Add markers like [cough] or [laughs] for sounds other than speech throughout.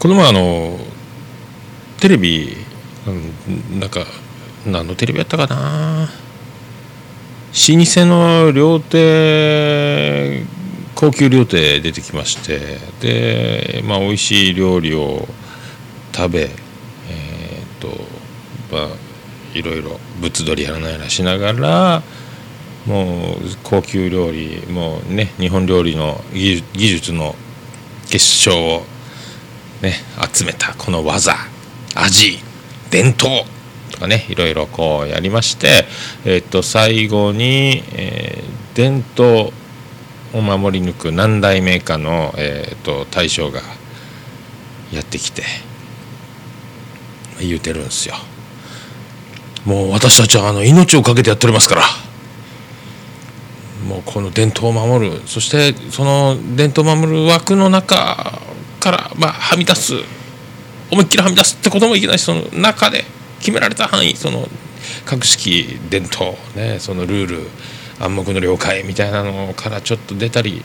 この前あのテレビ、なんか何のテレビやったかな。老舗の料亭高級料亭出てきましてでまあ美味しい料理を食べえー、っとまあいろいろ物撮りやらないらしながらもう高級料理もうね日本料理の技術の結晶をね集めたこの技味伝統とかねいろいろこうやりまして、えー、と最後に、えー、伝統を守り抜く何代目かの、えー、と大将がやってきて言うてるんですよ。もう私たちはあの命を懸けてやっておりますからもうこの伝統を守るそしてその伝統を守る枠の中からまあはみ出す。思いっきりはみ出すってこともいけないしその中で決められた範囲その格式伝統ねそのルール暗黙の了解みたいなのからちょっと出たり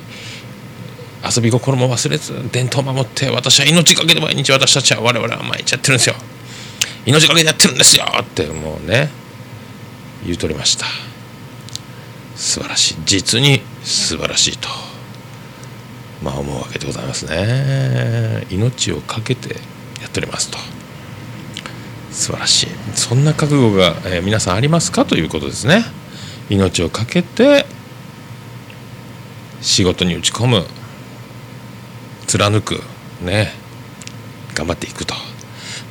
遊び心も忘れず伝統を守って私は命かけて毎日私たちは我々は毎日やってるんですよ。命かけてやってるんですよ。ってもうね言うとりました。素晴らしい。実に素晴らしいと。まあ思うわけでございますね。命を懸けてやっておりますと。素晴らしい。そんな覚悟が、えー、皆さんありますかということですね。命を懸けて仕事に打ち込む。貫く。ね。頑張っていくと。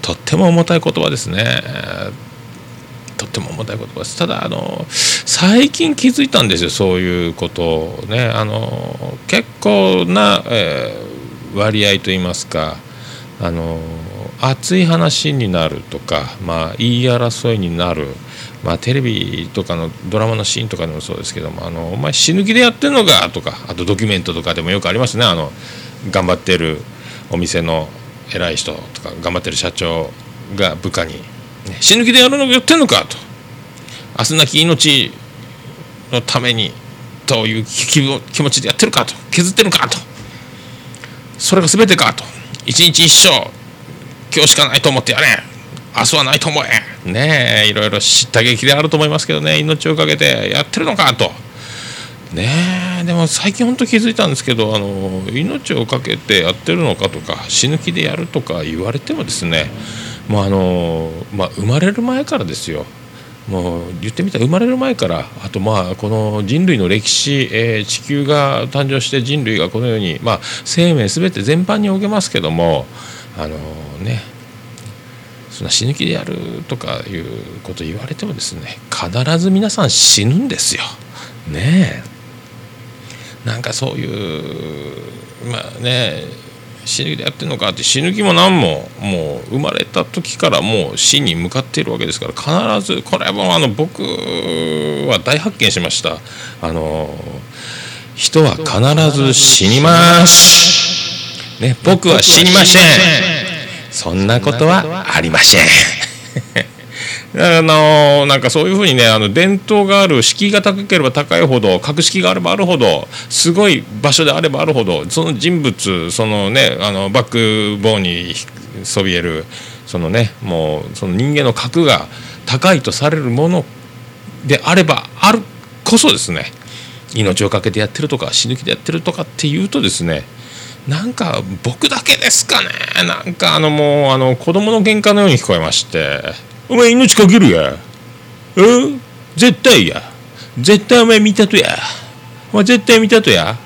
とっても重たい言葉ですね。とっても重たい言葉です。ただあの最近気づいたんですよそういうことをね。あの結構な、えー、割合といいますかあの熱い話になるとか、まあ、言い争いになる、まあ、テレビとかのドラマのシーンとかでもそうですけども「あのお前死ぬ気でやってんのか」とかあとドキュメントとかでもよくありますね。あの頑張ってるお店の偉い人とか頑張ってる社長が部下に、「死ぬ気でやるのやってんのか」と「明日なき命のために」という気持ちでやってるかと。削ってるかと。それが全てかと。一日一生今日しかないと思ってやれ。明日はないと思え。ねえいろいろ知った激であると思いますけどね。命をかけてやってるのかと。ねえでも最近本当気づいたんですけどあの命を懸けてやってるのかとか死ぬ気でやるとか言われてもですねもうあの、まあ、生まれる前からですよもう言ってみたら生まれる前からあとまあこの人類の歴史、えー、地球が誕生して人類がこのように、まあ、生命全て全般におけますけどもあのねそんな死ぬ気でやるとかいうこと言われてもですね必ず皆さん死ぬんですよ。ねえなんかそういうまあね死ぬ気でやってるのかって死ぬ気も何ももう生まれた時からもう死に向かっているわけですから必ずこれはもあの僕は大発見しました。あの人は必ず死にます。ね僕は死にません。そんなことはありません。あのなんかそういうふうにねあの伝統がある敷居が高ければ高いほど格式があればあるほどすごい場所であればあるほどその人物そのねあのバックボーンにそびえるそのねもうその人間の格が高いとされるものであればあるこそですね命を懸けてやってるとか死ぬ気でやってるとかっていうとですねなんか僕だけですかねなんかあのもうあの子供の喧嘩のように聞こえまして。お前命かけるや。うん？絶対や。絶対お前見たとや。お前絶対見たとや。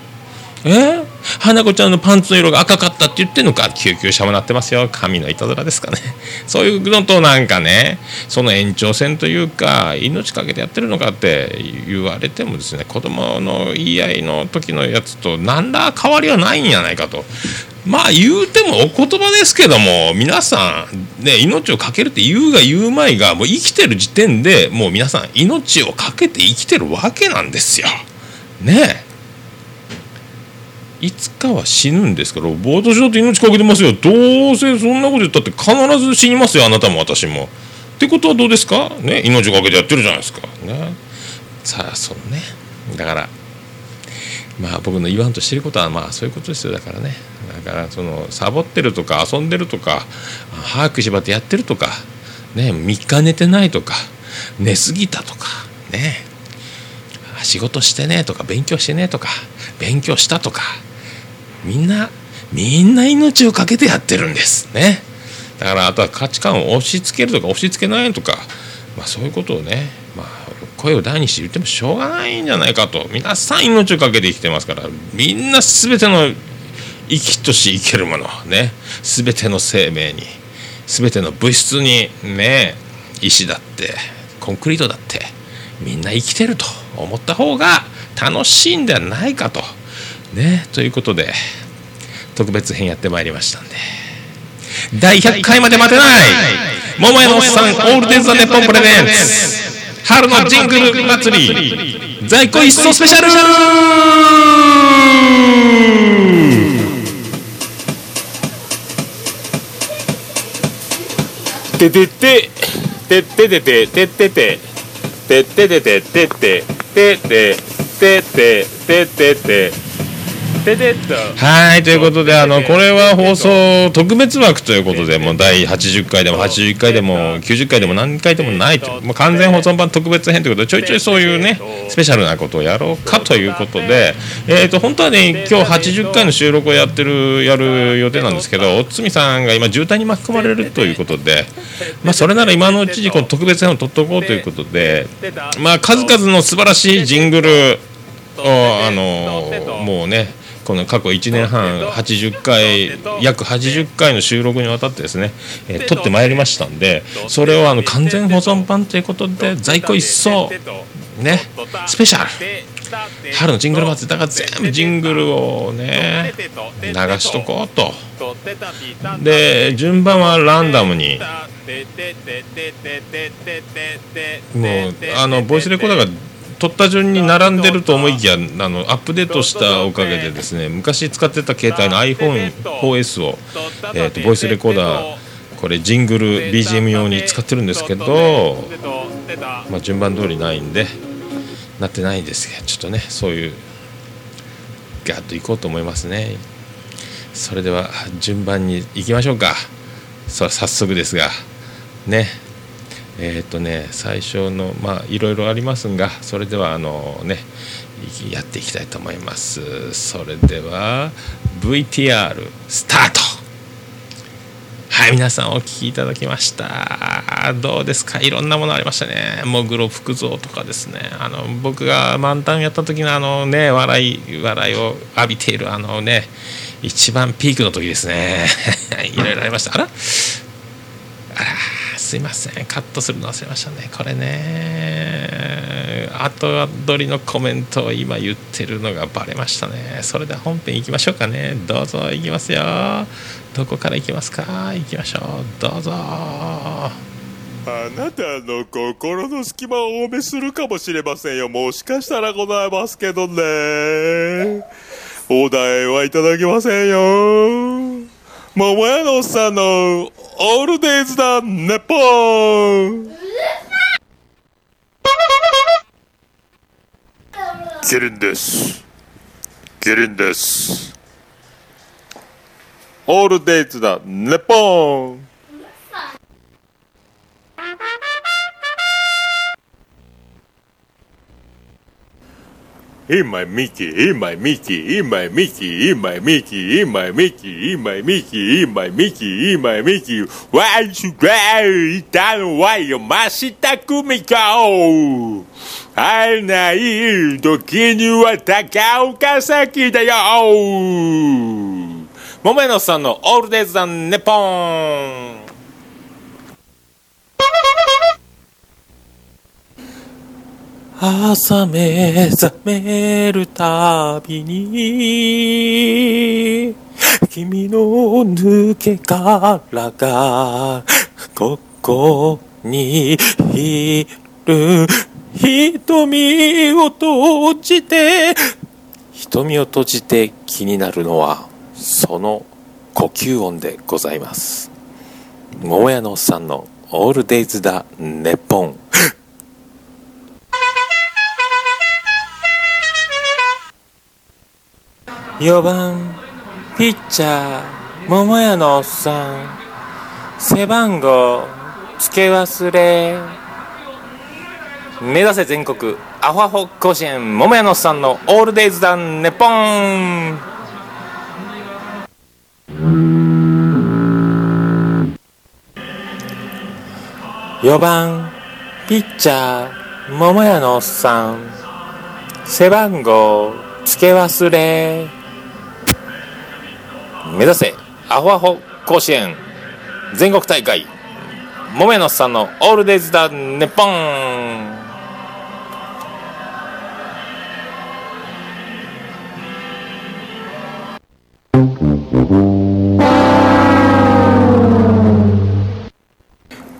え？花子ちゃんのパンツの色が赤かったって言ってんのか救急車もなってますよ神のいたずらですかね [laughs] そういうのとなんかねその延長線というか命かけてやってるのかって言われてもですね子供の言い合いの時のやつと何ら変わりはないんじゃないかとまあ言うてもお言葉ですけども皆さんね命を懸けるって言うが言うまいがもう生きてる時点でもう皆さん命を懸けて生きてるわけなんですよ。ねえ。いつかは死ぬんですから私だって命かけてますよどうせそんなこと言ったって必ず死にますよあなたも私も。ってことはどうですかね命かけてやってるじゃないですか。ね、さあそのねだからまあ僕の言わんとしてることはまあそういうことですよだからねだからそのサボってるとか遊んでるとか早く縛ってやってるとかね3日寝てないとか寝すぎたとかね仕事してねとか勉強してねとか勉強したとかみんなみんな命を懸けてやってるんです。ね。だからあとは価値観を押し付けるとか押し付けないとか、まあ、そういうことをね、まあ、声を大にして言ってもしょうがないんじゃないかと。皆さん命を懸けて生きてますからみんな全ての生きとし生けるものね。全ての生命に全ての物質にね石だってコンクリートだってみんな生きてると思った方が楽しいんではないかと。ねということで特別編やってまいりましたんで。第100回まで待てない。桃屋のおっさんオールデンザネポンプレゼンツ春のジングル祭り。在庫一掃スペシャル。てててて。てててててて。てててててて。てててててて。はいということであのこれは放送特別枠ということでもう第80回でも81回でも90回でも何回でもないと。もう完全保存版特別編ということでちょいちょいそういうねスペシャルなことをやろうかということで、えー、と本当はね今日80回の収録をやってるやる予定なんですけどおつみさんが今渋滞に巻き込まれるということで、まあ、それなら今のうちにこの特別編を取っておこうということで、まあ、数々の素晴らしいジングルをあのもうねこの過去1年半80回約80回の収録にわたってですね、えー、撮ってまいりましたんでそれをあの完全保存版ということで在庫一掃ねスペシャル。春のジングル祭りだから全部ジングルをね流しとこうと。で順番はランダムに。もうあのボイスレコーダーが取った順に並んでると思いきやあのアップデートしたおかげでですね昔使ってた携帯の iPhone4S を、えーと、ボイスレコーダーこれジングル BGM 用に使ってるんですけど、まあ、順番通りないんでなってないんですけどちょっとねそういうガッといこうと思いますね。それでは順番にいきましょうか。さ早速ですがね。えっ、ー、とね最初のまあいろいろありますがそれではあのねやっていきたいと思います。それでは VTR スタート。はい皆さんお聴きいただきました。どうですか？いろんなものありましたね。もぐろ福蔵とかですね。あの僕が満タンやった時のあのね笑い笑いを浴びているあのね一番ピークの時ですね。[laughs] いろいろありました。あら？あら。すいません。カットするの忘れましたね。これね。後取りのコメントを今言ってるのがバレましたね。それでは本編いきましょうかね。どうぞ行きますよ。どこから行きますか？行きましょう。どうぞ。あなたの心の隙間をお埋めするかもしれませんよ。もしかしたらございますけどね。お題はいただきませんよ。桃屋のおっさんのオールデイズだネポン。キリンです。キリンです。オールデイズだネポンいまいみき、いまいみき、いまいみき、いまいみき、いまいみき、いまいみき、いまいみき、いまいみき、わいしゅがいたのはよましたくみこ。会えない時には高岡崎だよ。桃屋のさんのオールデイズ・ザ・ネポン。朝目覚めるたびに君の抜け殻がここにいる瞳を閉じて瞳を閉じて気になるのはその呼吸音でございます。桃屋のおっさんのオールデイズだネッポン。4番ピッチャー桃屋のおっさん。背番号付け忘れ。目指せ全国アホアホ甲子園桃屋のおっさんのオールデイズダンネポン。4番ピッチャー桃屋のおっさん。背番号付け忘れ。目指せアホアホ甲子園全国大会桃屋のさんのオールデイズだネッポン。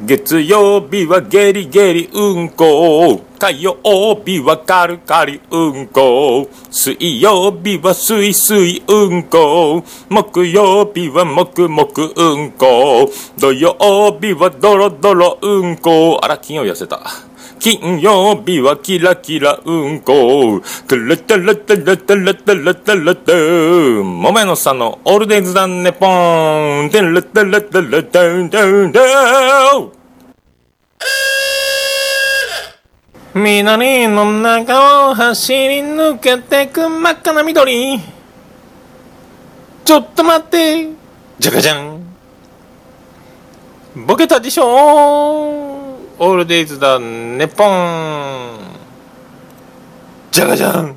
月曜日はゲリゲリうんこ。火曜日はカルカリうんこ。水曜日はスイスイうんこ。木曜日はもくもくうんこ。土曜日はドロドロうんこ。あら金曜痩せた。金曜日はキラキラうんこ。トゥルトゥルトゥルトゥルトゥルトゥルトゥ桃屋のさんのオールデイズダンネポーン。トゥルトゥルトゥルトゥトゥトゥ緑の中を走り抜けてく真っ赤な緑。ちょっと待って。じゃかじゃんボケたでしょ。オールデイズだネポン。じゃかじゃん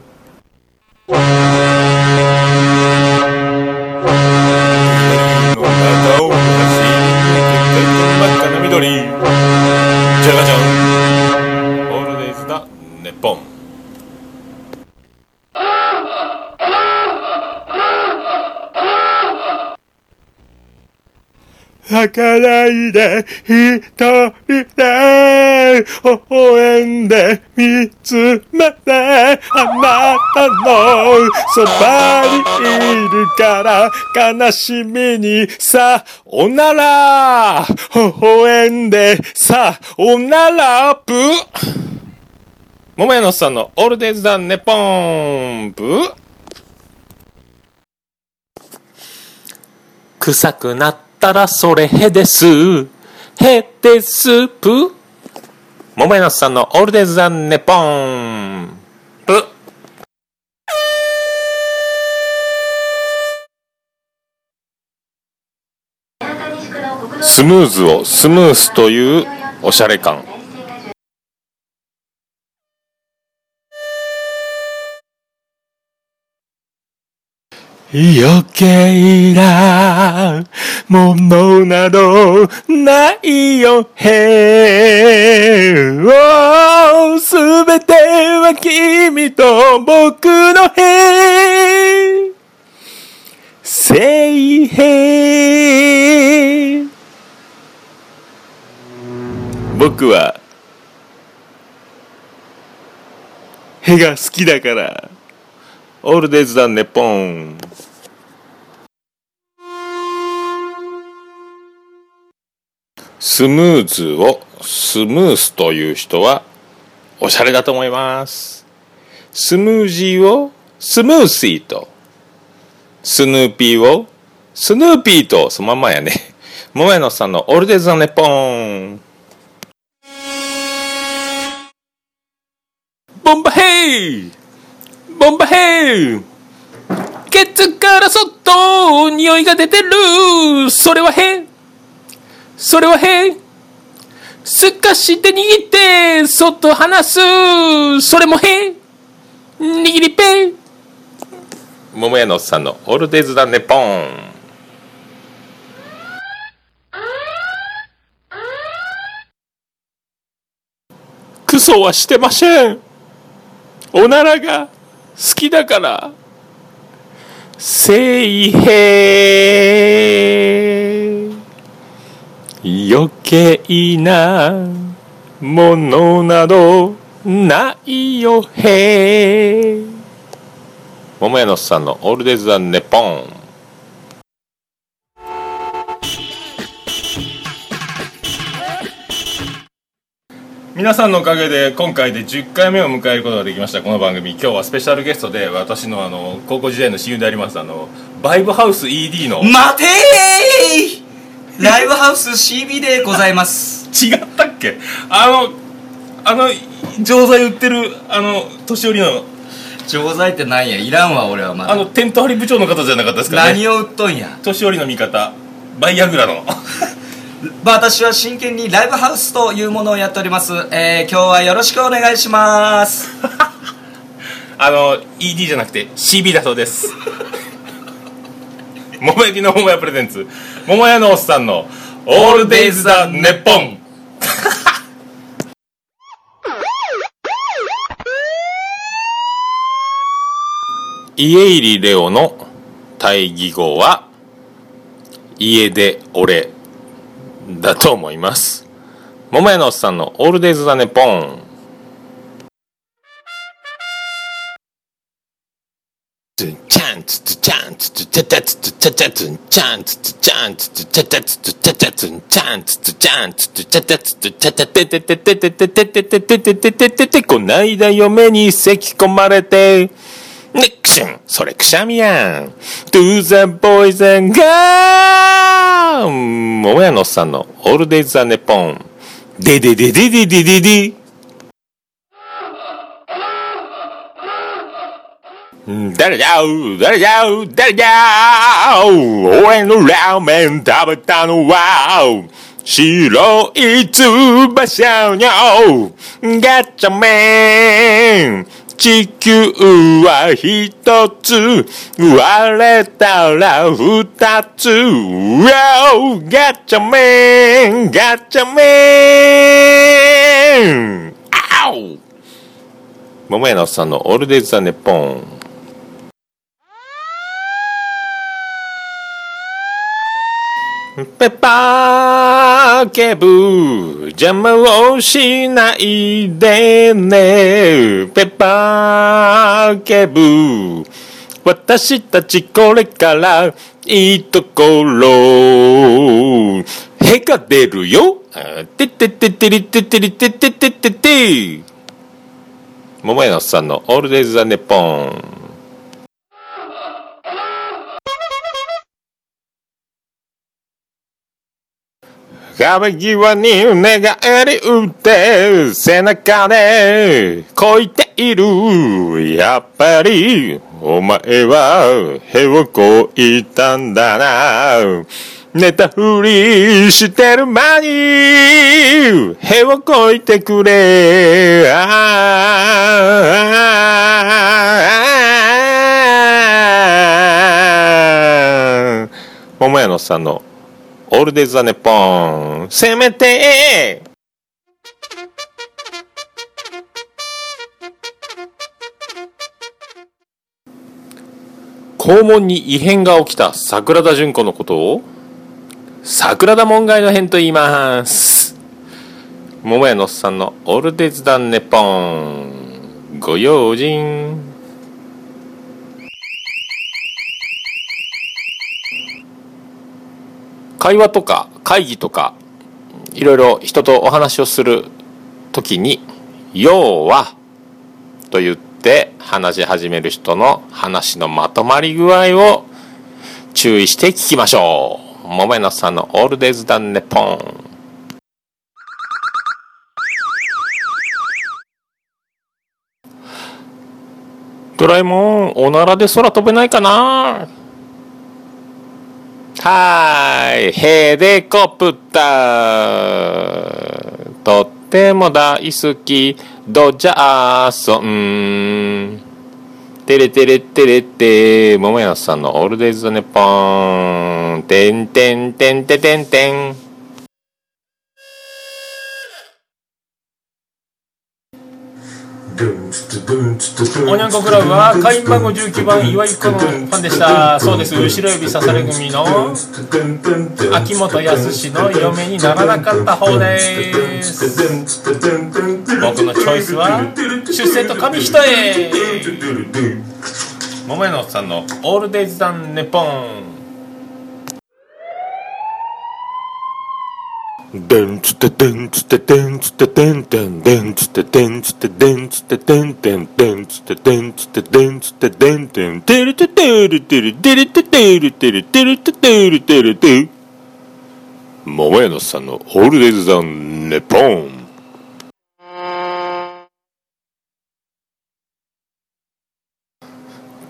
で一人で微笑んで見つめてあなたのそばにいるから悲しみにさおなら微笑んでさおならブ桃屋のさんのオールデイズダンネポンブ臭くなったらそれへです。ヘテスプ。桃屋のさんのオールデザンネポンプ。スムーズをスムースというおしゃれ感。余計なものなどないよへすべては君と僕のへ聖平僕はへが好きだから。オールデイズだネポンスムーズをスムースという人はおしゃれだと思います。スムージーをスムーシーと。スヌーピーをスヌーピーと。そのまんまやね。[laughs] 桃屋のさんのオールデイズだネポーン。ボンバヘイ！ボンバヘイ！ケツからそっと匂いが出てる。それはへそれはへすかして握ってそっと離すそれもへ握りペ桃屋のおっさんのオールデイズだねポン。クソはしてません。おならが好きだから。聖平。余計なものなどないよへ。桃屋のさんのオールデイズ・ザ・ネポン。皆さんのおかげで今回で10回目を迎えることができました。この番組。今日はスペシャルゲストで私のあの高校時代の親友でありますあのバイブハウス ED の。待てーライブハウス CB でございます。違ったっけ？あのあの錠剤売ってるあの年寄りの。錠剤ってなんや？いらんわ俺はまだ。あのテント張り部長の方じゃなかったですかね？何を売っとんや？年寄りの味方。バイアグラの。[laughs] 私は真剣にライブハウスというものをやっております、えー、今日はよろしくお願いします。[laughs] あの ED じゃなくて CB だそうです。桃焼きの桃屋プレゼンツ桃屋のおっさんの「オールデイズ・ザ・ネッポン」家入レオの対義語は家で俺だと思います。桃屋のおっさんの「オールデイズ・ザ・ネッポン」チンツツチャンツツチャチャツツチャチャツンチャンツツチャンツツチャチャツツチャチャツンチャンツツチャンツツチャチャツツチャチャテテテテテテテテテテテテテテテこないだ嫁に咳込まれてねクシュンそれくしゃみやん To the boys and girls 桃屋のおっさんのオールデイズ・ザ・ネポンデデデデデデデデ誰だう？誰だう？誰だう？俺のラーメン食べたのは白い翼のガチャメン。地球は一つ。割れたら二つ。Wow ガチャメン。ガチャメン。アウ桃屋のおっさんのオールデイズ・ザ・ネッポン。ペッパーケブ邪魔をしないでね。ペッパーケブ。私たちこれからいいところ。へが出るよ。ててててりててりててててて。桃屋のおっさんのオールデイズ・ザ・ネポン。壁際に寝返り打って背中でこいているやっぱりお前はへをこいたんだな。寝たふりしてる間にへをこいてくれ。桃屋のさんのオールデイズ・ザ・ネッポン。せめて。肛門に異変が起きた桜田淳子のことを桜田門外の変と言います。桃屋のおっさんのオールデイズ・ザ・ネッポン。ご用心。会話とか会議とかいろいろ人とお話をする時に「要は」と言って話し始める人の話のまとまり具合を注意して聞きましょう。桃屋さんの「オールデイズ・ダン・ネポン」ドラえもんおならで空飛べないかな？はい、ヘデコプター。とっても大好き、ドジャーソン。テレテレテレテ、桃屋さんのオールデイズ・ネポン。てんてんてんてんてんてん。おにゃんこクラブは会員番号19番岩井子のファンでした。そうです。後ろ指刺され組の秋元康の嫁にならなかった方です。僕のチョイスは出世と紙一重。桃屋のおっさんの「オールデイズ・ダン・ネポン」でんつってでんつってでんつってでんてんでんつってでんつってでんつってでんてんでんつってでんつってでんつってでんてんてるててるてるてるててるてるてるててるてるて桃屋のさんのオールデイズ・ザ・ネポン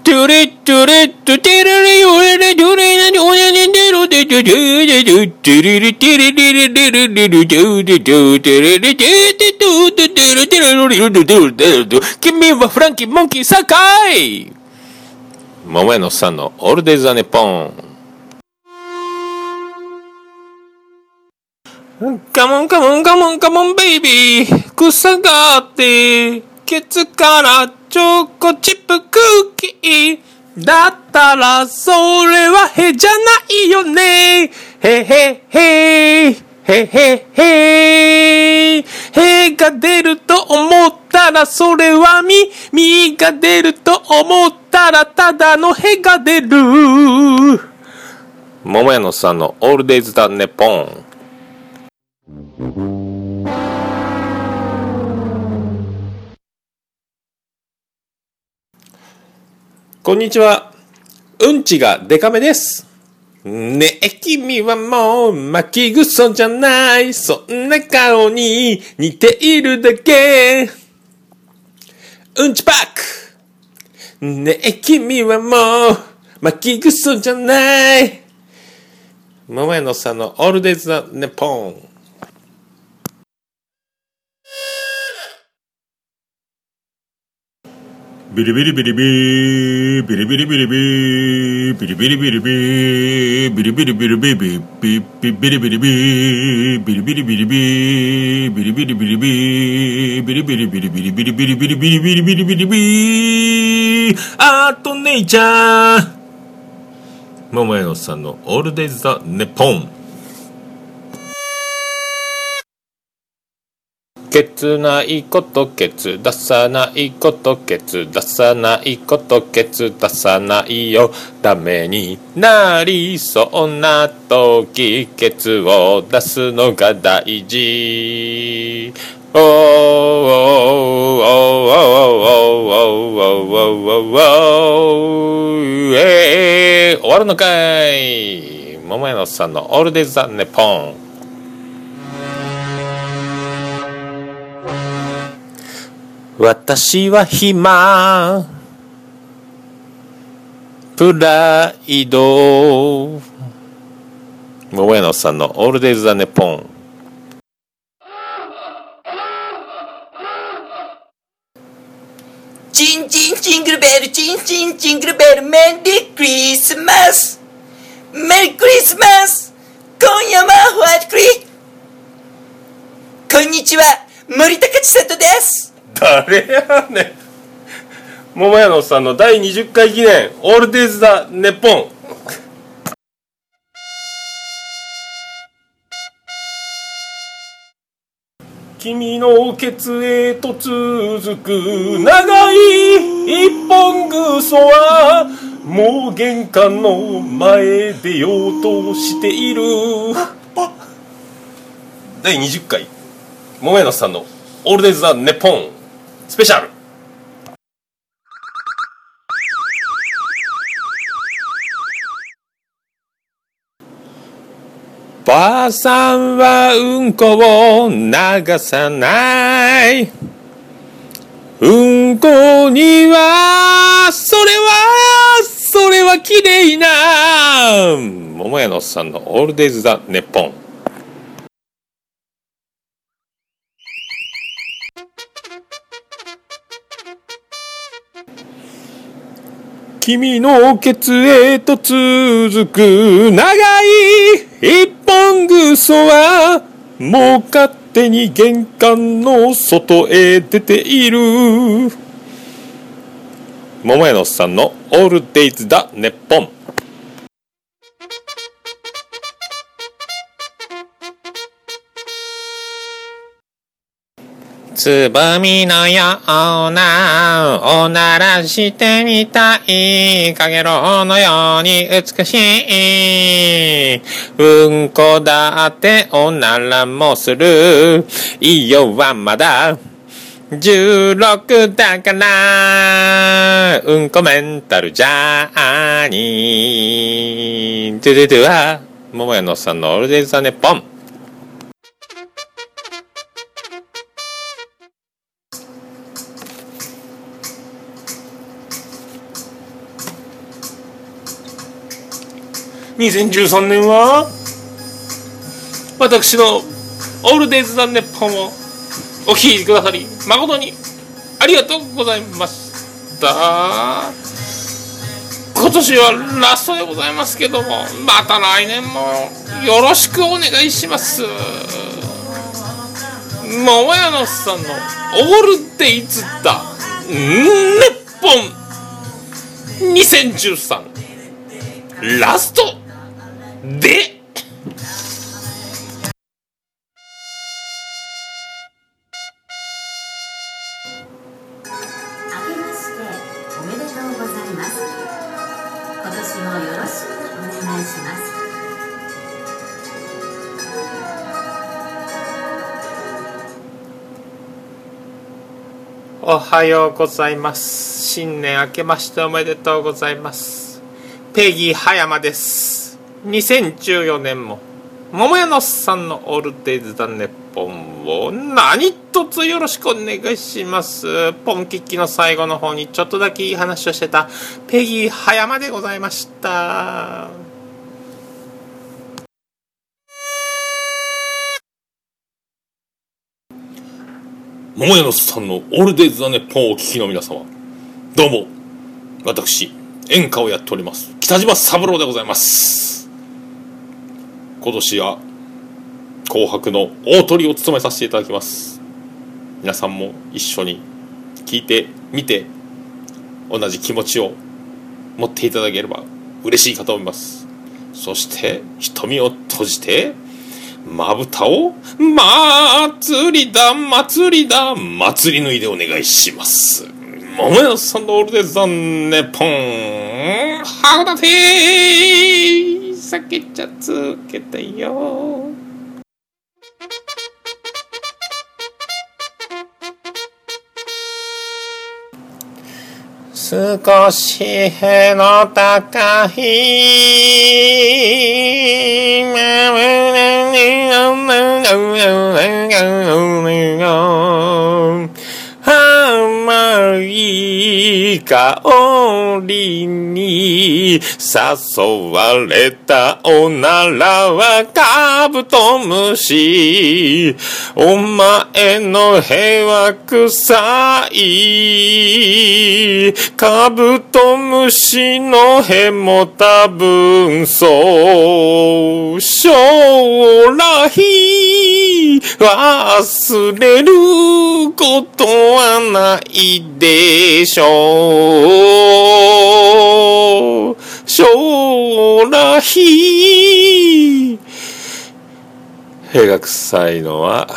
トゥレットゥレトゥテレレヨレレトゥレレオヤネデロデトゥトゥデトゥトゥレレテレレレレレレレトゥデトゥテレレテテトゥトゥテレテレレレレレレレ君はフランキーモンキーサカイ桃屋のさんのオールデイ・ザ・ネポン。カモンカモンカモンカモンベイビー草があってケツからチョコチップクッキー。だったらそれはへじゃないよね。へへへ。へへへへが出ると思ったらそれはみみが出ると思ったらただのへが出る。桃屋のさんのオールデイズだネポン。こんにちは。うんちがデカめです。ねえ、君はもう巻きぐそじゃない。そんな顔に似ているだけ。うんちパック。ねえ、君はもう巻きぐそじゃない。桃屋のさんのオールデイズ・ザ・ネポン。ビリビリビリビービリビリビリビービリビリビリビービリビリビリビビビビビリビリビービリビリビリビービリビリビリビービリビリビリビリビリビリビリビリビリビリビリビーアートネイチャー桃屋のさんのオールデイズ・ザ・ネポンケツないことケツ出さないことケツ出さないことケツ出さないよ。ダメになりそうな時ケツを出すのが大事。おーおーおーおーおーおーおーえー終わるのかい。桃屋のさんのオールデイズ・ザ・ネポン。私は暇。プライド。桃屋のさんのオールデイズ・ザ・ネポン。チンチンチングルベルチンチンチングルベルメリークリスマス。メリークリスマス。今夜はホワイトクリこんにちは。森高千里です。誰やねん。桃屋のさんの第20回記念オールデイズ・ザ・ネポン。君のケツへと続く長い一本ぐそはもう玄関の前出ようとしている。第20回。桃屋のさんのオールデイズ・ザ・ネポンスペシャル。ばあさんはうんこを流さない。うんこにはそれはそれは綺麗な。桃屋のおっさんのオールデイズ・ザ・ネッポン。君の血へと続く長い一本ぐそはもう勝手に玄関の外へ出ている。桃屋のおっさんのオールデイズだネッポン。つぼみのようなおならしてみたいかげろうのように美しい。うんこだっておならもする。いよはまだ。16だから。うんこメンタルじゃーに。トゥトゥトゥは桃屋のさんのオールデイズ・ザ・ネッポン。2013年は私のオールデイズ・ザ・ネッポンをお聞きくださり誠にありがとうございました。今年はラストでございますけどもまた来年もよろしくお願いします。桃屋のさんのオールデイズ・ザ・ネッポン2013ラスト。でおはようございます。新年明けましておめでとうございます。ペギー葉山です。2014年も桃屋のさんのオールデイズ・ザ・ネッポンを何卒よろしくお願いします。ポンキッキの最後の方にちょっとだけいい話をしてたペギー葉山でございました。桃屋のさんのオールデイズ・ザ・ネッポンをお聞きの皆様どうも私演歌をやっております北島三郎でございます。今年は紅白の大トリを務めさせていただきます。皆さんも一緒に聞いてみて同じ気持ちを持っていただければ嬉しいかと思います。そして瞳を閉じてまぶたを祭りだ祭りだ祭り脱いでお願いします。桃屋さんのオールデザンネポンはだて酒茶つけてよ。少しへの高い。甘い香りに誘われたおならはカブトムシお前の屁は臭いカブトムシの屁も多分そう将来忘れることはないでしょう将来屁が臭いのは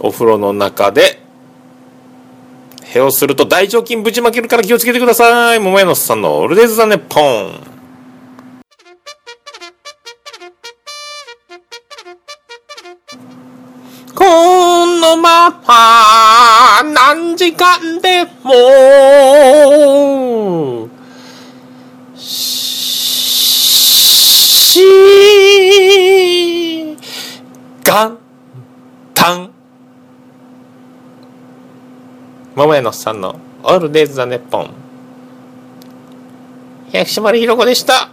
お風呂の中で屁をすると大腸菌ぶちまけるから気をつけてください桃屋のさんのオールデイズ・ザ・ネポンこのまま何時間でも。し元旦桃屋のさんのオールデイズ・ザ・ネッポン。薬師丸ひろ子でした。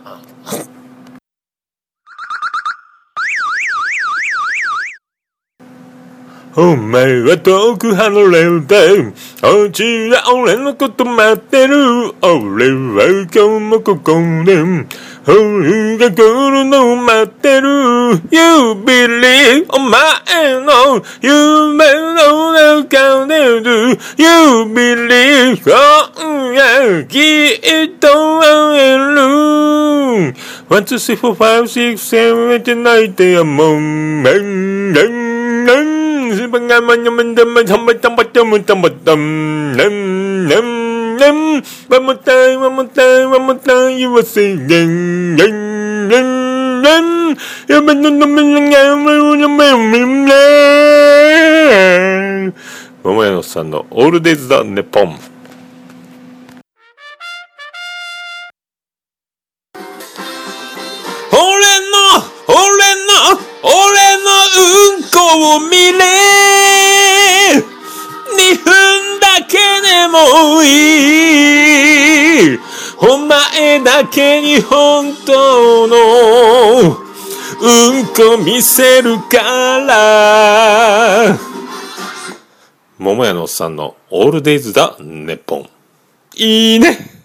お前は遠く離れた、こちら俺のこと待ってる。俺は今日もここで、俺が来るのを待ってる。You believe お前の夢の中でる。You believe 今夜きっと会える。私をファイブシー、せめて泣いてやもんん、なん、なん、ん、すばがまにゃまんだまたまたまたまたまたん、なん、なん、なん、わもたい、わもたい、わもたい、言わせん、なん、なん、なん、なん、やばののめんが、まうのめんめんね桃屋のさんのオールデイズザ、ネポン。見れ二分だけでもいい。お前だけに本当のうんこ見せるから。桃屋のおっさんのオールデイズだ、ネッポン。いいね。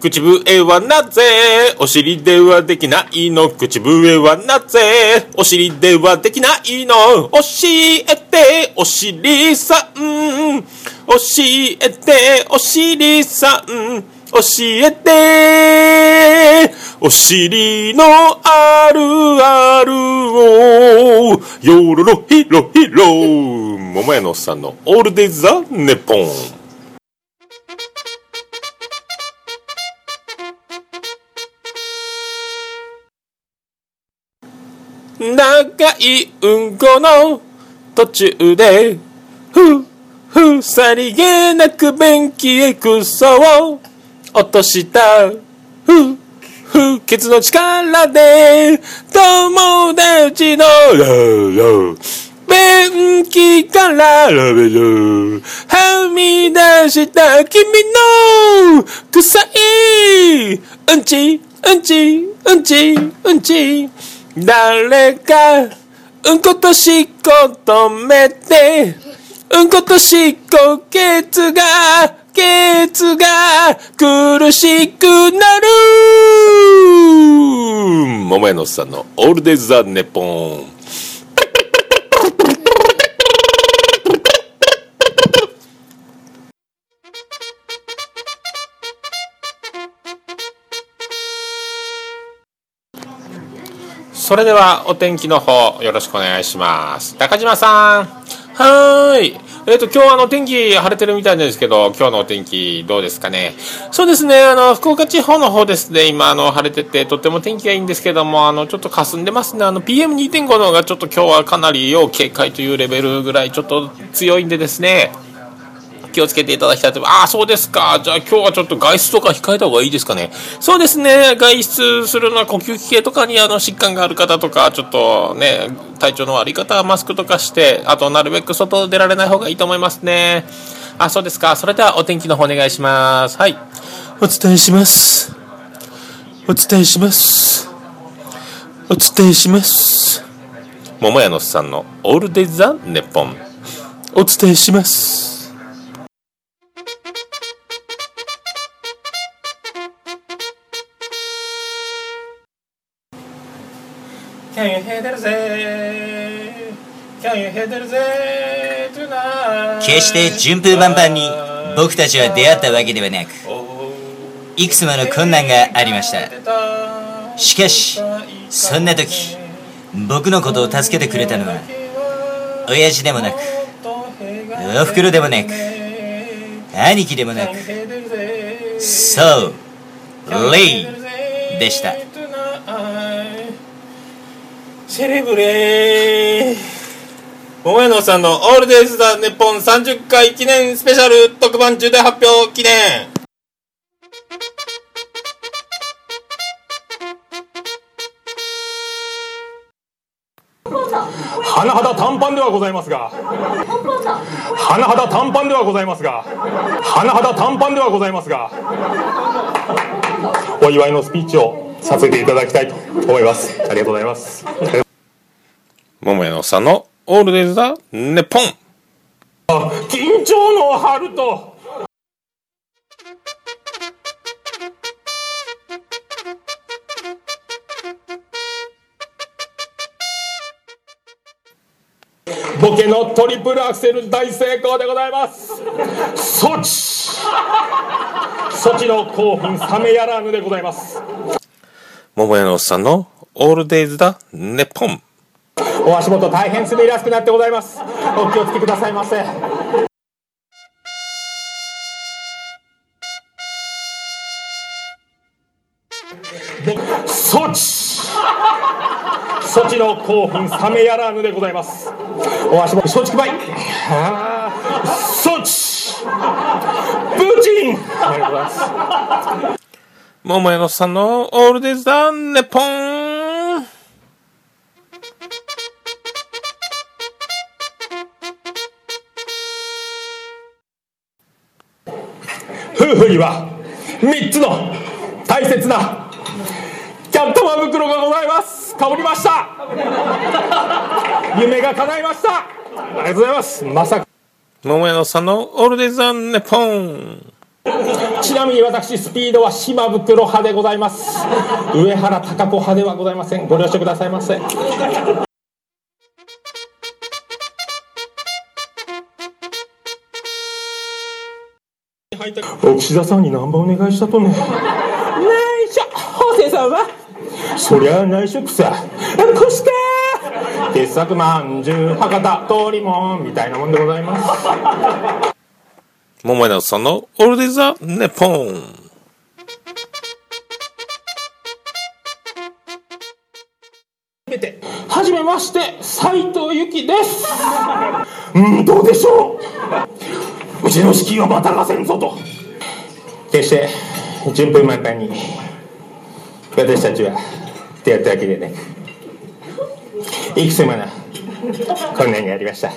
口笛はなぜ？お尻ではできないの？口笛はなぜ？お尻ではできないの？教えてお尻さん。教えてお尻さん。教えて。お尻のあるあるを。よろろひろひろ桃屋のおっさんのオールデ・ザ・ネポン。長いうんこの途中で、ふ、ふ、さりげなく便器へクソを落とした。ふ、ふ、ケツの力で、友達の、便器から、はみ出した君の、臭い、うんち、うんち、うんち、うんち。誰か、うんことしっこ止めて、うんことしっこケツが、ケツが苦しくなる桃屋のさんのオールデイズ・ザ・ネポン。それではお天気の方よろしくお願いします。中島さん。はーい。えっ、と、今日あの天気晴れてるみたいですけど、今日のお天気どうですかね？そうですね、あの、福岡地方の方ですね、今あの、晴れてて、とっても天気がいいんですけども、あの、ちょっと霞んでますね。あの、PM2.5 の方がちょっと今日はかなり要警戒というレベルぐらいちょっと強いんでですね、気をつけていただきたいと思います。ああ、そうですか。じゃあ今日はちょっと外出とか控えた方がいいですかね。そうですね。外出するのは呼吸器系とかにあの疾患がある方とか、ちょっとね、体調の悪い方はマスクとかして、あとなるべく外出られない方がいいと思いますね。あ、そうですか。それではお天気の方お願いします。はい。お伝えします。お伝えします。お伝えします。桃屋のおっさんのオールデイズ・ザ・ネッポン。お伝えします。Can you hear that ぜ Can you hear that ぜ tonight? 決して順風満帆に僕たちは出会ったわけではなくいくつもの困難がありましたしかしそんな時僕のことを助けてくれたのは親父でもなくおふくろでもなく兄貴でもなくそうレイでしたセレブレー。桃屋のさんのオールデイズ・ザ・ネッポン30回記念スペシャル特番重大発表記念。甚だ短パンではございますが。甚だ短パンではございますが。甚だ短パンではございますが。お祝いのスピーチを。させていただきたいと思います。ありがとうございます。桃屋のさんのオールデイズ・ザ・ネッポン。緊張の春と。ボケのトリプルアクセル大成功でございます。ソチ。ソチの興奮冷めやらぬでございます桃屋のおっさんのオールデイズだネポン。お足元大変滑りやすくなってございます。お気をつけくださいませ。措置措置の興奮冷めやらぬでございます。お足元松竹梅あー措置プーチンありがとうございます。桃屋のさんのオールデイズだネポン。夫婦には3つの大切なキャットマ袋がございます。かぶりました。[laughs] 夢が叶いました。ありがとうございます。まさか。桃屋のさんのオールデイズだネポンちなみに私スピードは島袋派でございます。上原貴子派ではございません。ご了承くださいませ。岸田さんにナンバーお願いしたとね。内緒法政さんは？そりゃ内緒さ。こして傑作まんじゅう博多通りもんみたいなもんでございます桃屋のおっさんのオールデイズだネポン。はじめまして斉藤由貴です。うんどうでしょう？うちの資金はまたがせんぞと。決して順風満帆に私たちは出会ったわけでねい。くつもの困難がありました。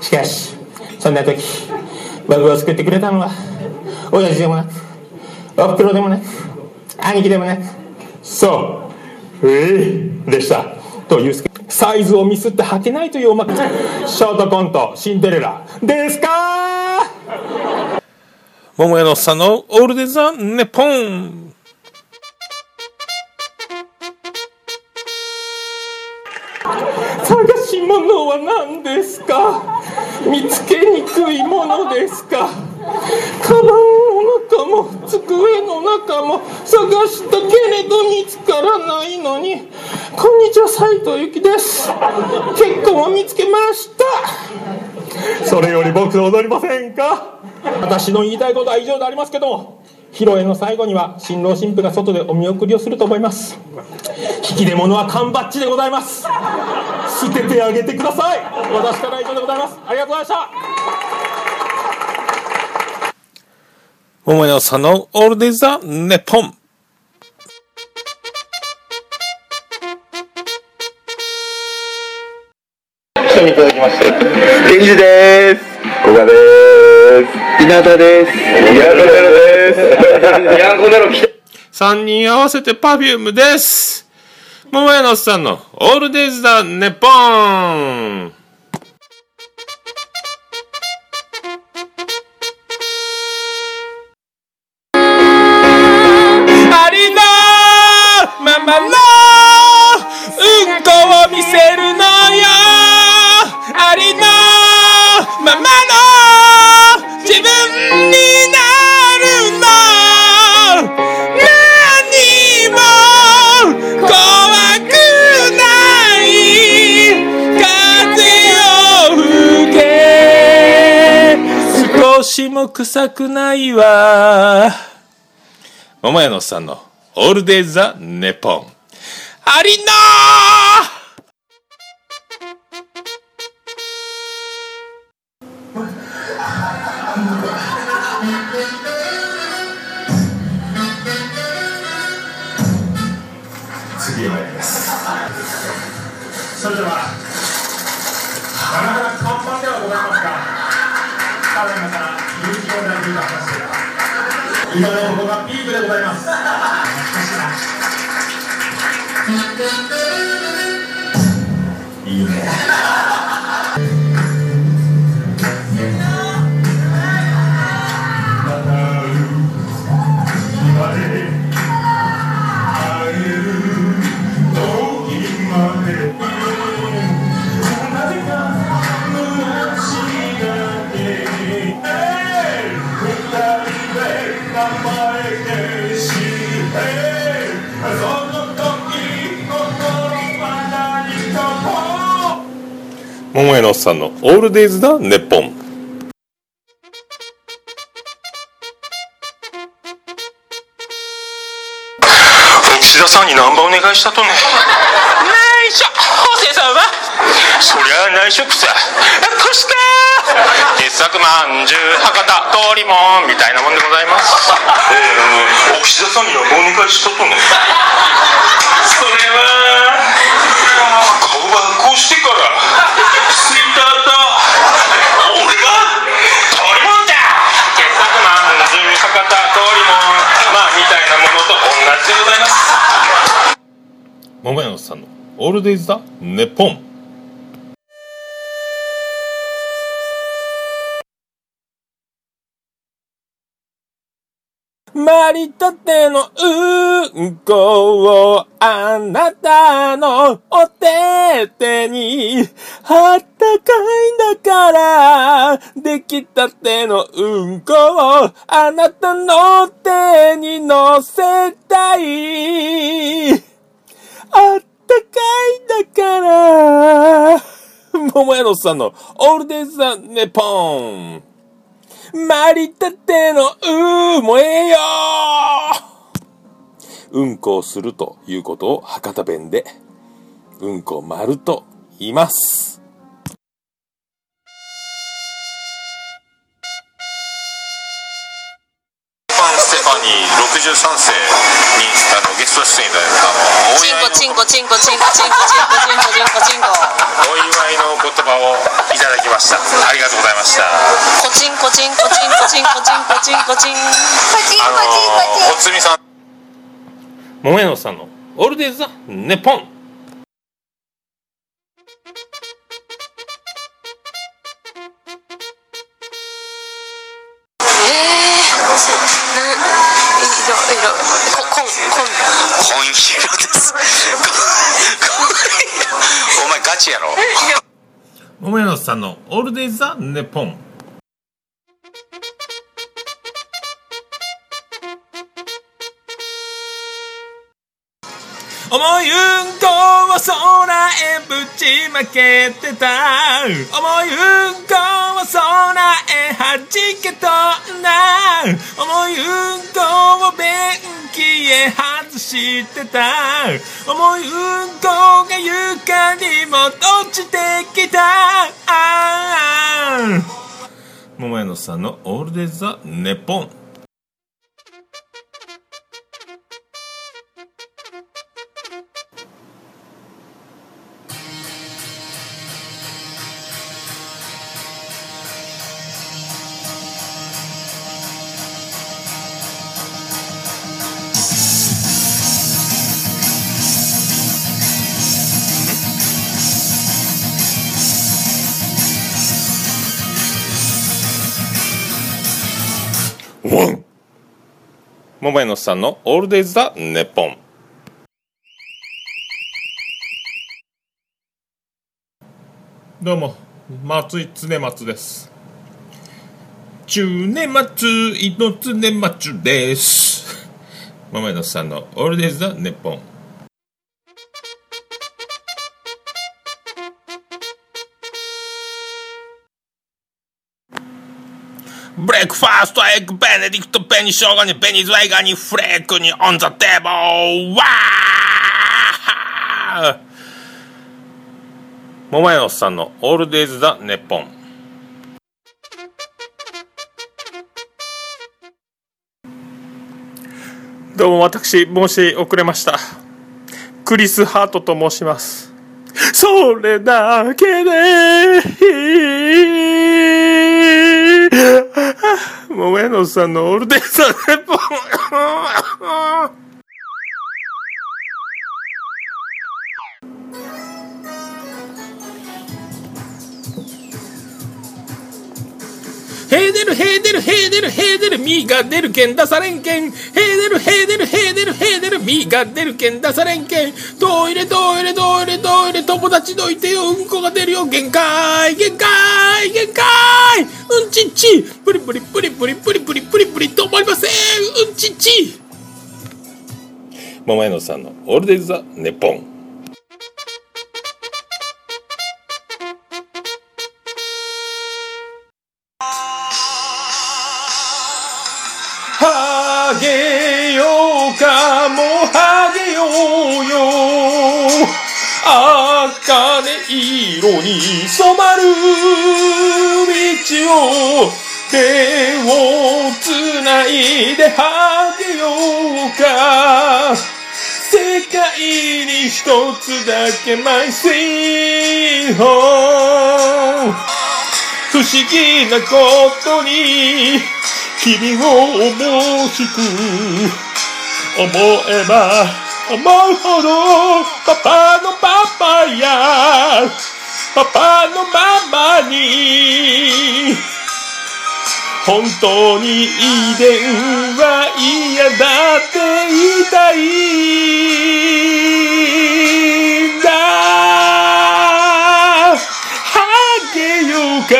しかしそんな時僕を救ってくれたのは親父でもなくおふくろでもなく兄貴でもなくそう。ええでした。というサイズをミスって履けないというおまけショートコントシンデレラ。ですか桃屋のおっさんのオールデイズだネポン。探し物は何ですか？見つけにくいものですか？カバンの中も机の中も探したけれど見つからないのに。こんにちは斉藤由貴です。結婚を見つけました。それより僕と踊りませんか？私の言いたいことは以上でありますけども披露宴の最後には新郎新婦が外でお見送りをすると思います引き出物は缶バッジでございます捨ててあげてください私からは以上でございますありがとうございました桃屋さんのオールデイズだネポンいただきまして。ケンジです。古賀です。稲田です。ヤンコネロです。ヤンコネロ来て。3人合わせてパフュームです桃屋のおっさんのオールデイズだネポーンありのままのうんこを見せるのよありのままの自分に少しも臭くないわ。桃屋のさんのオールデイ・ザ・ネポン。ありの次へ参ります。それではなかなか看板ではございますがただいまから有機問題といたしまして今のところがピークでございます。いいね。桃屋のおっさんのオールデイズだネッポン。岸田さんにナンバーお願いしたとね内緒。補正さんは？そりゃ内職さ傑作まんじゅう博多通りもんみたいなもんでございます。えー、岸田さんにナンバーお願いしたとねそれは。顔がこうしてから。ツイッターと俺が通りもんだ傑作まんじゅう博多通りもん。まあみたいなものと同じでございます。桃屋のさんのオールデイズだネッポンまりたてのうんこをあなたのお手手にあったかいんだからできたてのうんこをあなたの手に乗せたい。あったかいんだから。桃屋のさんのオールデイズ・ザ・ネポン。まりたてのうーもええようんこをするということを博多弁で、うんこ丸と言います。ファンステファニー63世にあのゲスト出演いただいたあのチンコチンコチンコチンコチンコチンコチンコチンコチンコお祝いの言葉をいただきましたありがとうございましたコチンコチンコチンコチンコチンコチンコチンあのおつみさん桃屋のおっさんのオールデイズだネッポンえ、いろいろここんこん紺色です。お前ガチやろ。桃屋のさんのオールデイザネポン。思いうんこを空へぶちまけてた。重いうんこを空へ弾けとんだ重いうんこを便器へ外してた。重いうんこが床にも落ちてきた。桃屋のさんのオールデイズだネポン。桃屋のさんのオールデイズザネッポン。どうも松井常松です。中年松井の常松です。桃屋のさんのオールデイズザネッポン。ブレックファーストエッグベネディクトペニショウガニベニズワイガニフレークにオンザテーブルわー桃屋のおっさんのオールデイズだネッポンどうも私申し遅れましたクリス・ハートと申しますそれだけでもう上野さんのオールデンさんで、ルヘーデルヘーデルヘーデルミーが出るけん出されんけん。ヘーデルヘーデルヘーデルヘーデルミーが出るけん出されんけん。トイレトイレトイレトイレ友達どいてようんこが出るよ。限界限界限界。うんちっち。プリプリプリプリプリプリプリプリ止まりません。うんちっち。桃屋のさんのオールデイズだネポン。色に染まる道を手をつないであげようか。世界に一つだけ My sweet home 不思議なことに君を思しく思えば思うほどパパのパパや。パパのママに本当に遺伝は嫌だって言いたい。んだ。ハゲようか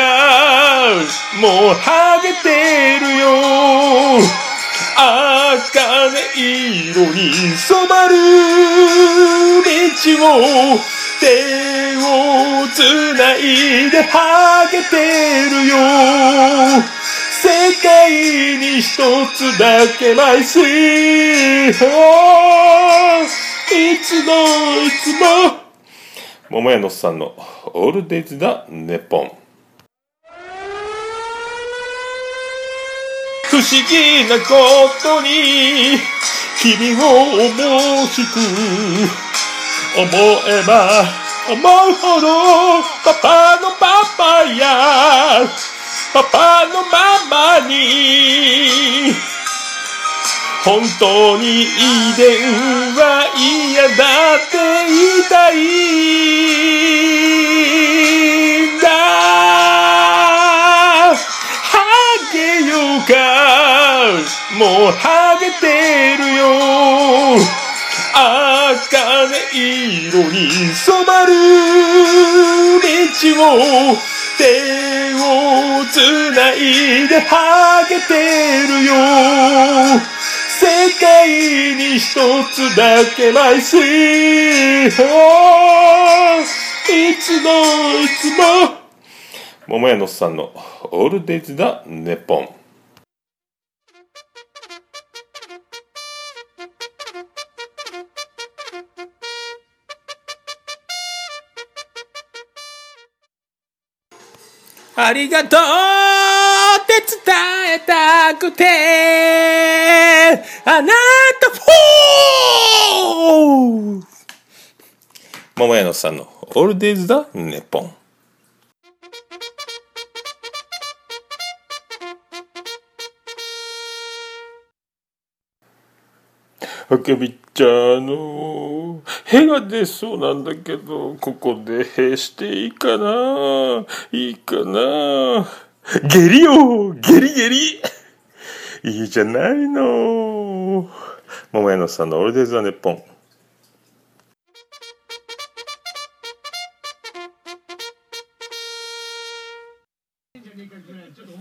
もうハゲてるよ。茜色に染まる道を手をつないでハゲてるよ。世界に一つだけマイスイホいつもいつも。桃屋のさんのオールデイズだネポン。不思議なことに君を思しく思えば思うほどパパのパパやパパのママに本当に遺伝は嫌だって言いたいんだ。ハゲようかもうハゲてるよ。茜色に染まる。道を手をつないでハゲてるよ。世界に一つだけマイスイホいつもいつも。桃屋のさんのオールデイズだネポン。ありがとうって伝えたくて、あなたフォー桃屋のさんのオールデイズだネポン。あけびちゃん、あの、屁が出そうなんだけど、ここで屁していいかないいかな下痢よ下痢下痢いいじゃないの。桃屋のさんのオールデイズ・ザ・ネッポン。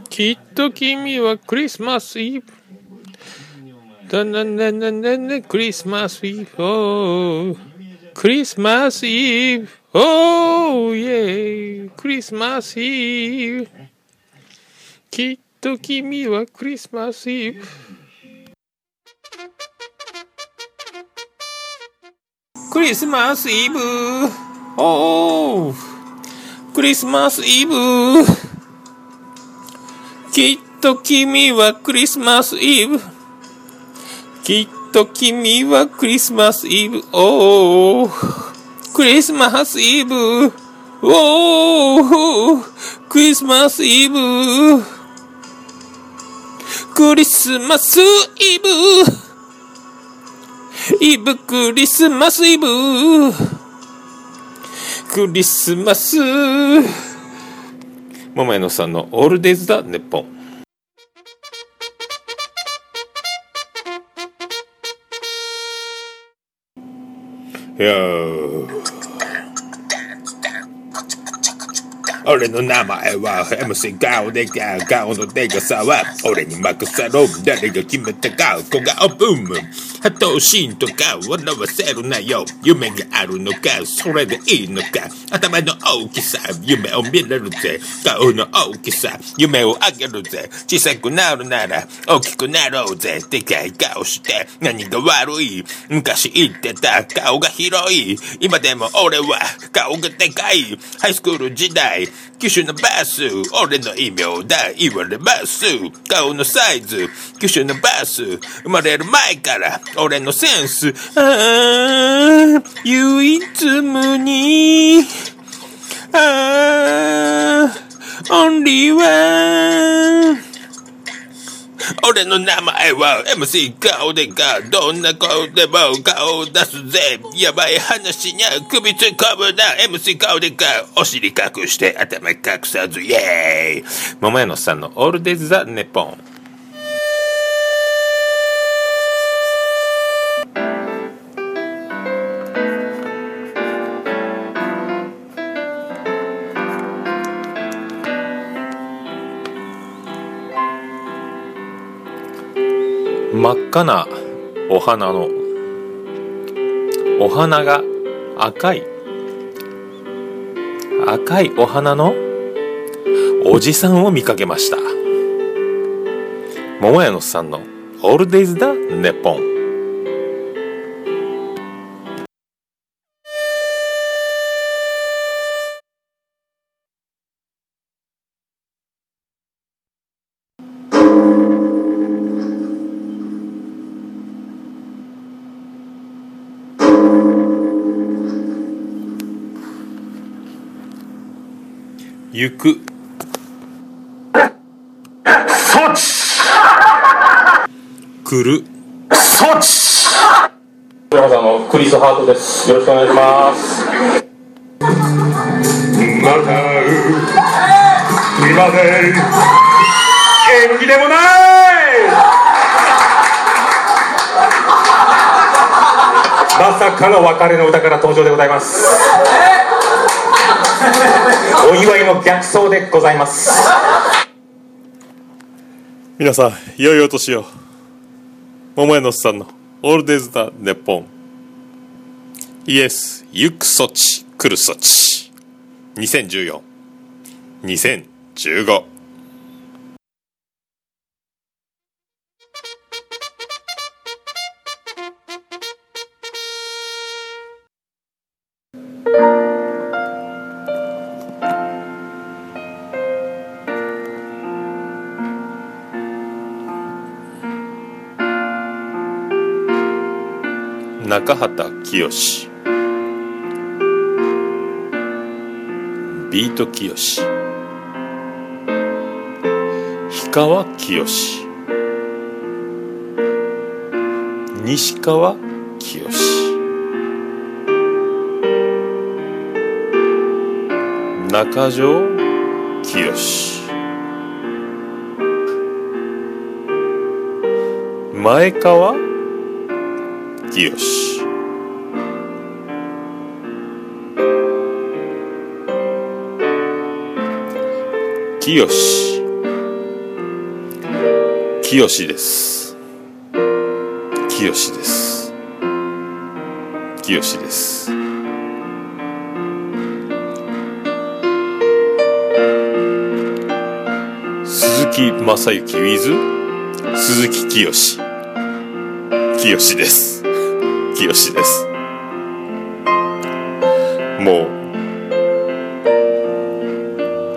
きっと君はクリスマスイブ。だなななななクリスマスイブ。おークリスマスイブ。おーイェイクリスマスイブ。きっと君はクリスマスイブ。クリスマスイブ。おークリスマスイブ。きっと君はクリスマスイブ。きっと君はクリスマスイブ。おークリスマスイブ。おークリスマスイブ。クリスマスイブ。イブクリスマスイブ。クリスマス。桃屋のさんのオールデイズだ、ネッポン。よ。ー俺の名前は MC 顔でか顔のデカさは俺に任せろ。誰が決めたか小顔ブームハトシーンとか笑わせるなよ。夢があるのかそれでいいのか。頭の大きさ夢を見れるぜ。顔の大きさ夢をあげるぜ。小さくなるなら大きくなろうぜ。でかい顔して何が悪い？昔言ってた顔が広い。今でも俺は顔がでかい。ハイスクール時代九州のバス俺の異名だ言われます。顔のサイズ九州のバス生まれる前から俺のセンス。ああ唯一無二。ああオンリーワン俺の名前は MC 顔でかどんな顔でも顔を出すぜ。やばい話にゃ首突っ込むな。MC 顔でかお尻隠して頭隠さずイエーイ。桃屋のさんのオールデイズ・ザ・ネポン。真っ赤なお花のお花が赤い赤いお花のおじさんを見かけました。桃屋のさんの「オールデイズ・だネポン」行く。措置来る。措置山さんのクリスハートです。よろしくお願いします。またいません演技でもない。まさかの別れの歌から登場でございます [laughs] お祝いの逆走でございます。皆さんいよいお年を。桃屋のおっさんの「オールデイズ・だネッポン」イエス行く措置来る措置。20142015中畑清。ビート清。氷川きよし西川きよし中条きよし前川きよしきよしきよしですきよしですきよしです鈴木正幸 with 鈴木清清です清です。もう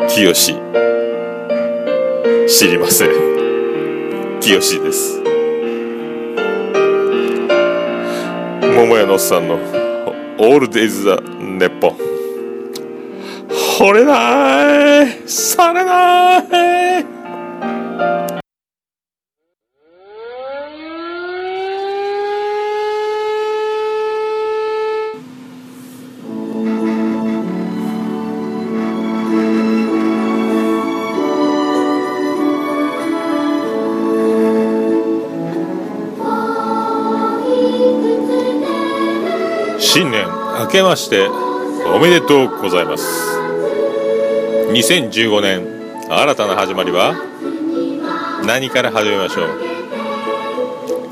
清知りません。清です。桃屋のおっさんの「オールデイズ・ザ・ネポ。ン」惚れないされない。けましておめでとうございます。2015年新たな始まりは何から始めましょう？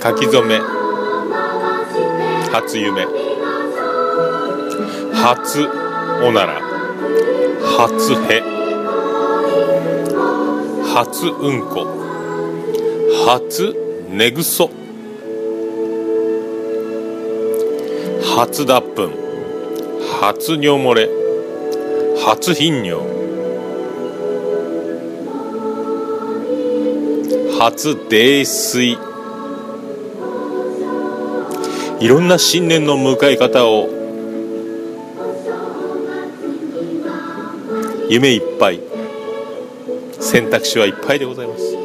書き初め初夢。初おなら。初へ。初うんこ。初寝ぐそ。初脱粉。初尿漏れ。初頻尿。初泥酔。いろんな新年の迎え方を。夢いっぱい。選択肢はいっぱいでございます。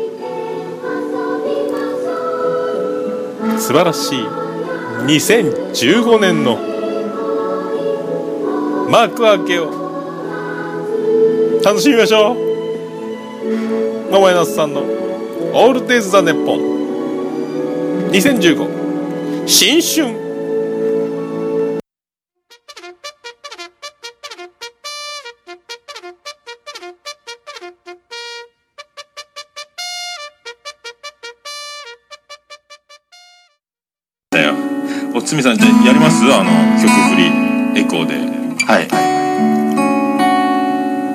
素晴らしい。2015年の幕開けを楽しみましょう。桃屋那須さんの「オールデイズ・ザ・ネッポン」2015新春おつみさんじゃやります？あの曲振りエコーで。はい。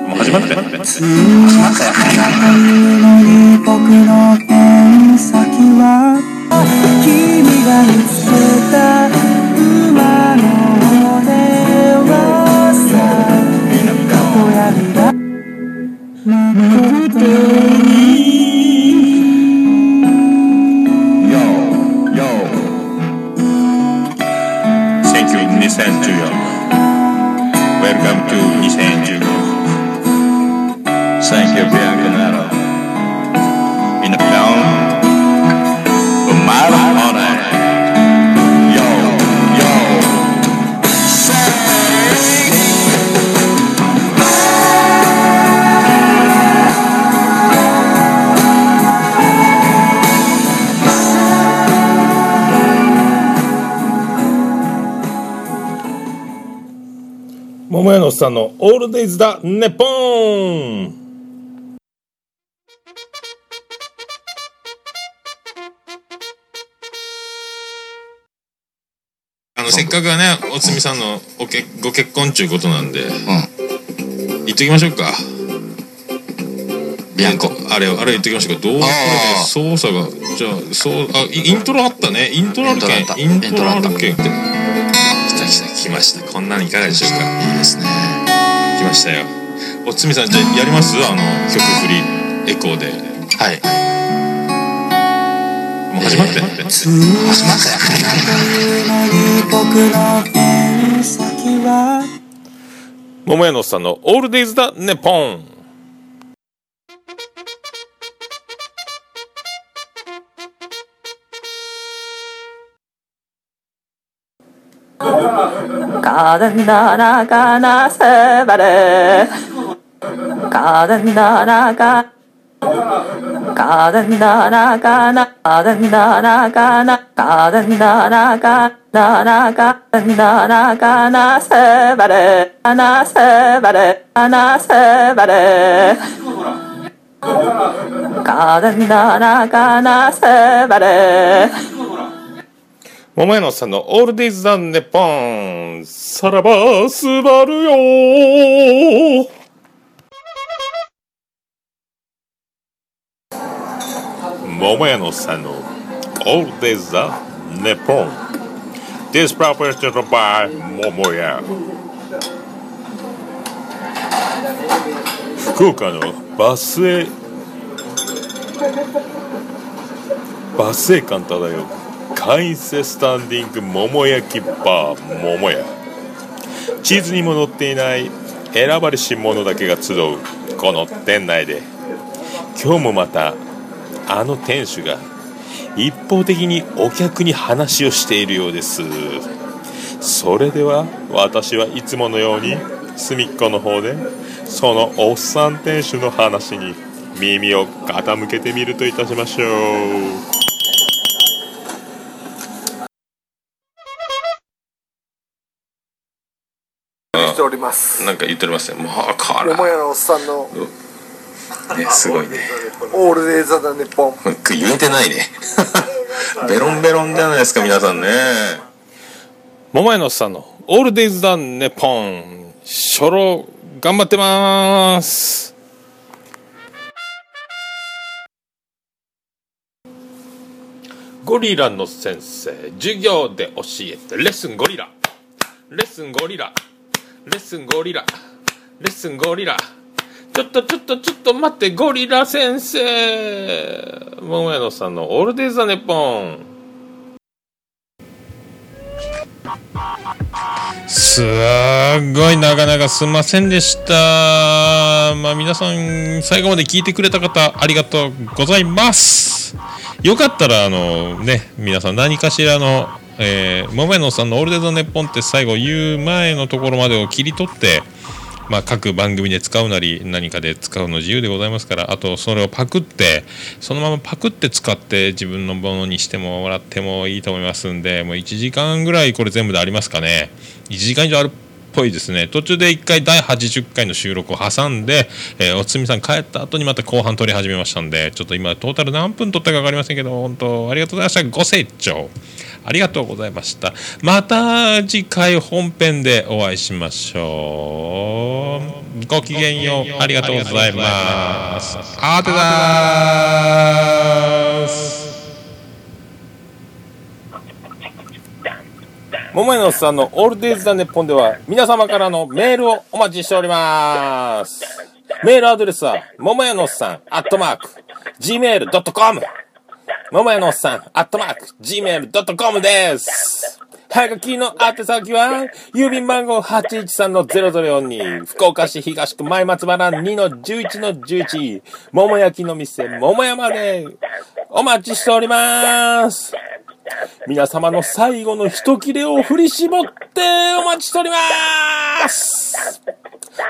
もう始まったよ始まったよ僕のペン先は君が見つけた馬の to his angels. Thank you, Bianca. さんのオールデイズだネポーンあのせっかくはねおつみさんのおけご結婚ちゅうことなんで、言っときましょうか。ビアンコ。あれあれ言っときましょうか。どうこれで操作がじゃあそうあイイントロあったね。イントロあるけん。イントロあるけん来た来た来ました。こんなのいかがでしょうか？いいですね。来ましたよ。おつみさんじゃあやります？あの曲振りエコーで。はい。もう始まって、始まった僕のペン先は桃屋のおっさんのオールデイズだネポン 가든 나라가 나 세바르 가든 나라가 가든 나라가 나 가든 나라가 나 가든 나라가 나라가 나라가 나 세바르나 세바르나 세바르 가든 나라가 나 세바르 桃屋のおっさんのオールデイズ・ザ・ネポンさらばスバルよ桃屋のさんのオールデイズ・ザ・ネポン。This proposition by 桃屋福岡のバスへバスへ館漂う会員制スタンディング桃焼きバー桃屋。地図にも載っていない選ばれし者だけが集うこの店内で。今日もまたあの店主が一方的にお客に話をしているようです。それでは私はいつものように隅っこの方でそのおっさん店主の話に耳を傾けてみるといたしましょう。しておりますなんか言っておりますね。もうこれ桃屋のおっさんの。ねすごいね。オールデイザダネポン。言えてないね。[laughs] ベロンベロンじゃないですか皆さんね。桃屋のおっさんのオールデイズだネポン。初老頑張ってます。ゴリラの先生授業で教えてレッスンゴリラ。レッスンゴリラレッスンゴリラ。レッスンゴリラ。ちょっとちょっとちょっと待ってゴリラ先生。桃屋のさんのオールデイ・ザ・ネポン。すっごい長々すんませんでした。まあ皆さん最後まで聞いてくれた方ありがとうございます。よかったらあのね皆さん何かしらのえー、桃屋のさんの「オールデイズ・ネッポン」って最後言う前のところまでを切り取ってまあ、各番組で使うなり何かで使うの自由でございますからあとそれをパクってそのままパクって使って自分のものにしてもらってもいいと思いますんでもう1時間ぐらいこれ全部でありますかね。1時間以上あるぽいですね。途中で1回第80回の収録を挟んで、えー、おつみさん帰った後にまた後半撮り始めましたんでちょっと今トータル何分撮ったか分かりませんけど本当ありがとうございました。ご清聴。ありがとうございました。また次回本編でお会いしましょう。ごきげんよう。ありがとうございます。あてだーす桃屋のおっさんのオールデイズ・ザ・ネッポンでは皆様からのメールをお待ちしておりますメールアドレスは桃屋のおっさんアットマーク gmail.com 桃屋のおっさん、アットマーク、gmail.com です。はがきの宛先は、郵便番号813-0042、福岡市東区前松原2-11-11、桃焼きの店、桃屋まで、お待ちしております。皆様の最後の一切れを振り絞ってお待ちしております。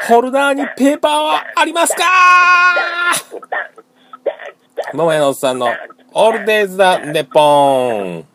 ホルダーにペーパーはありますか？桃屋のおっさんのオールデイズだネポン [laughs]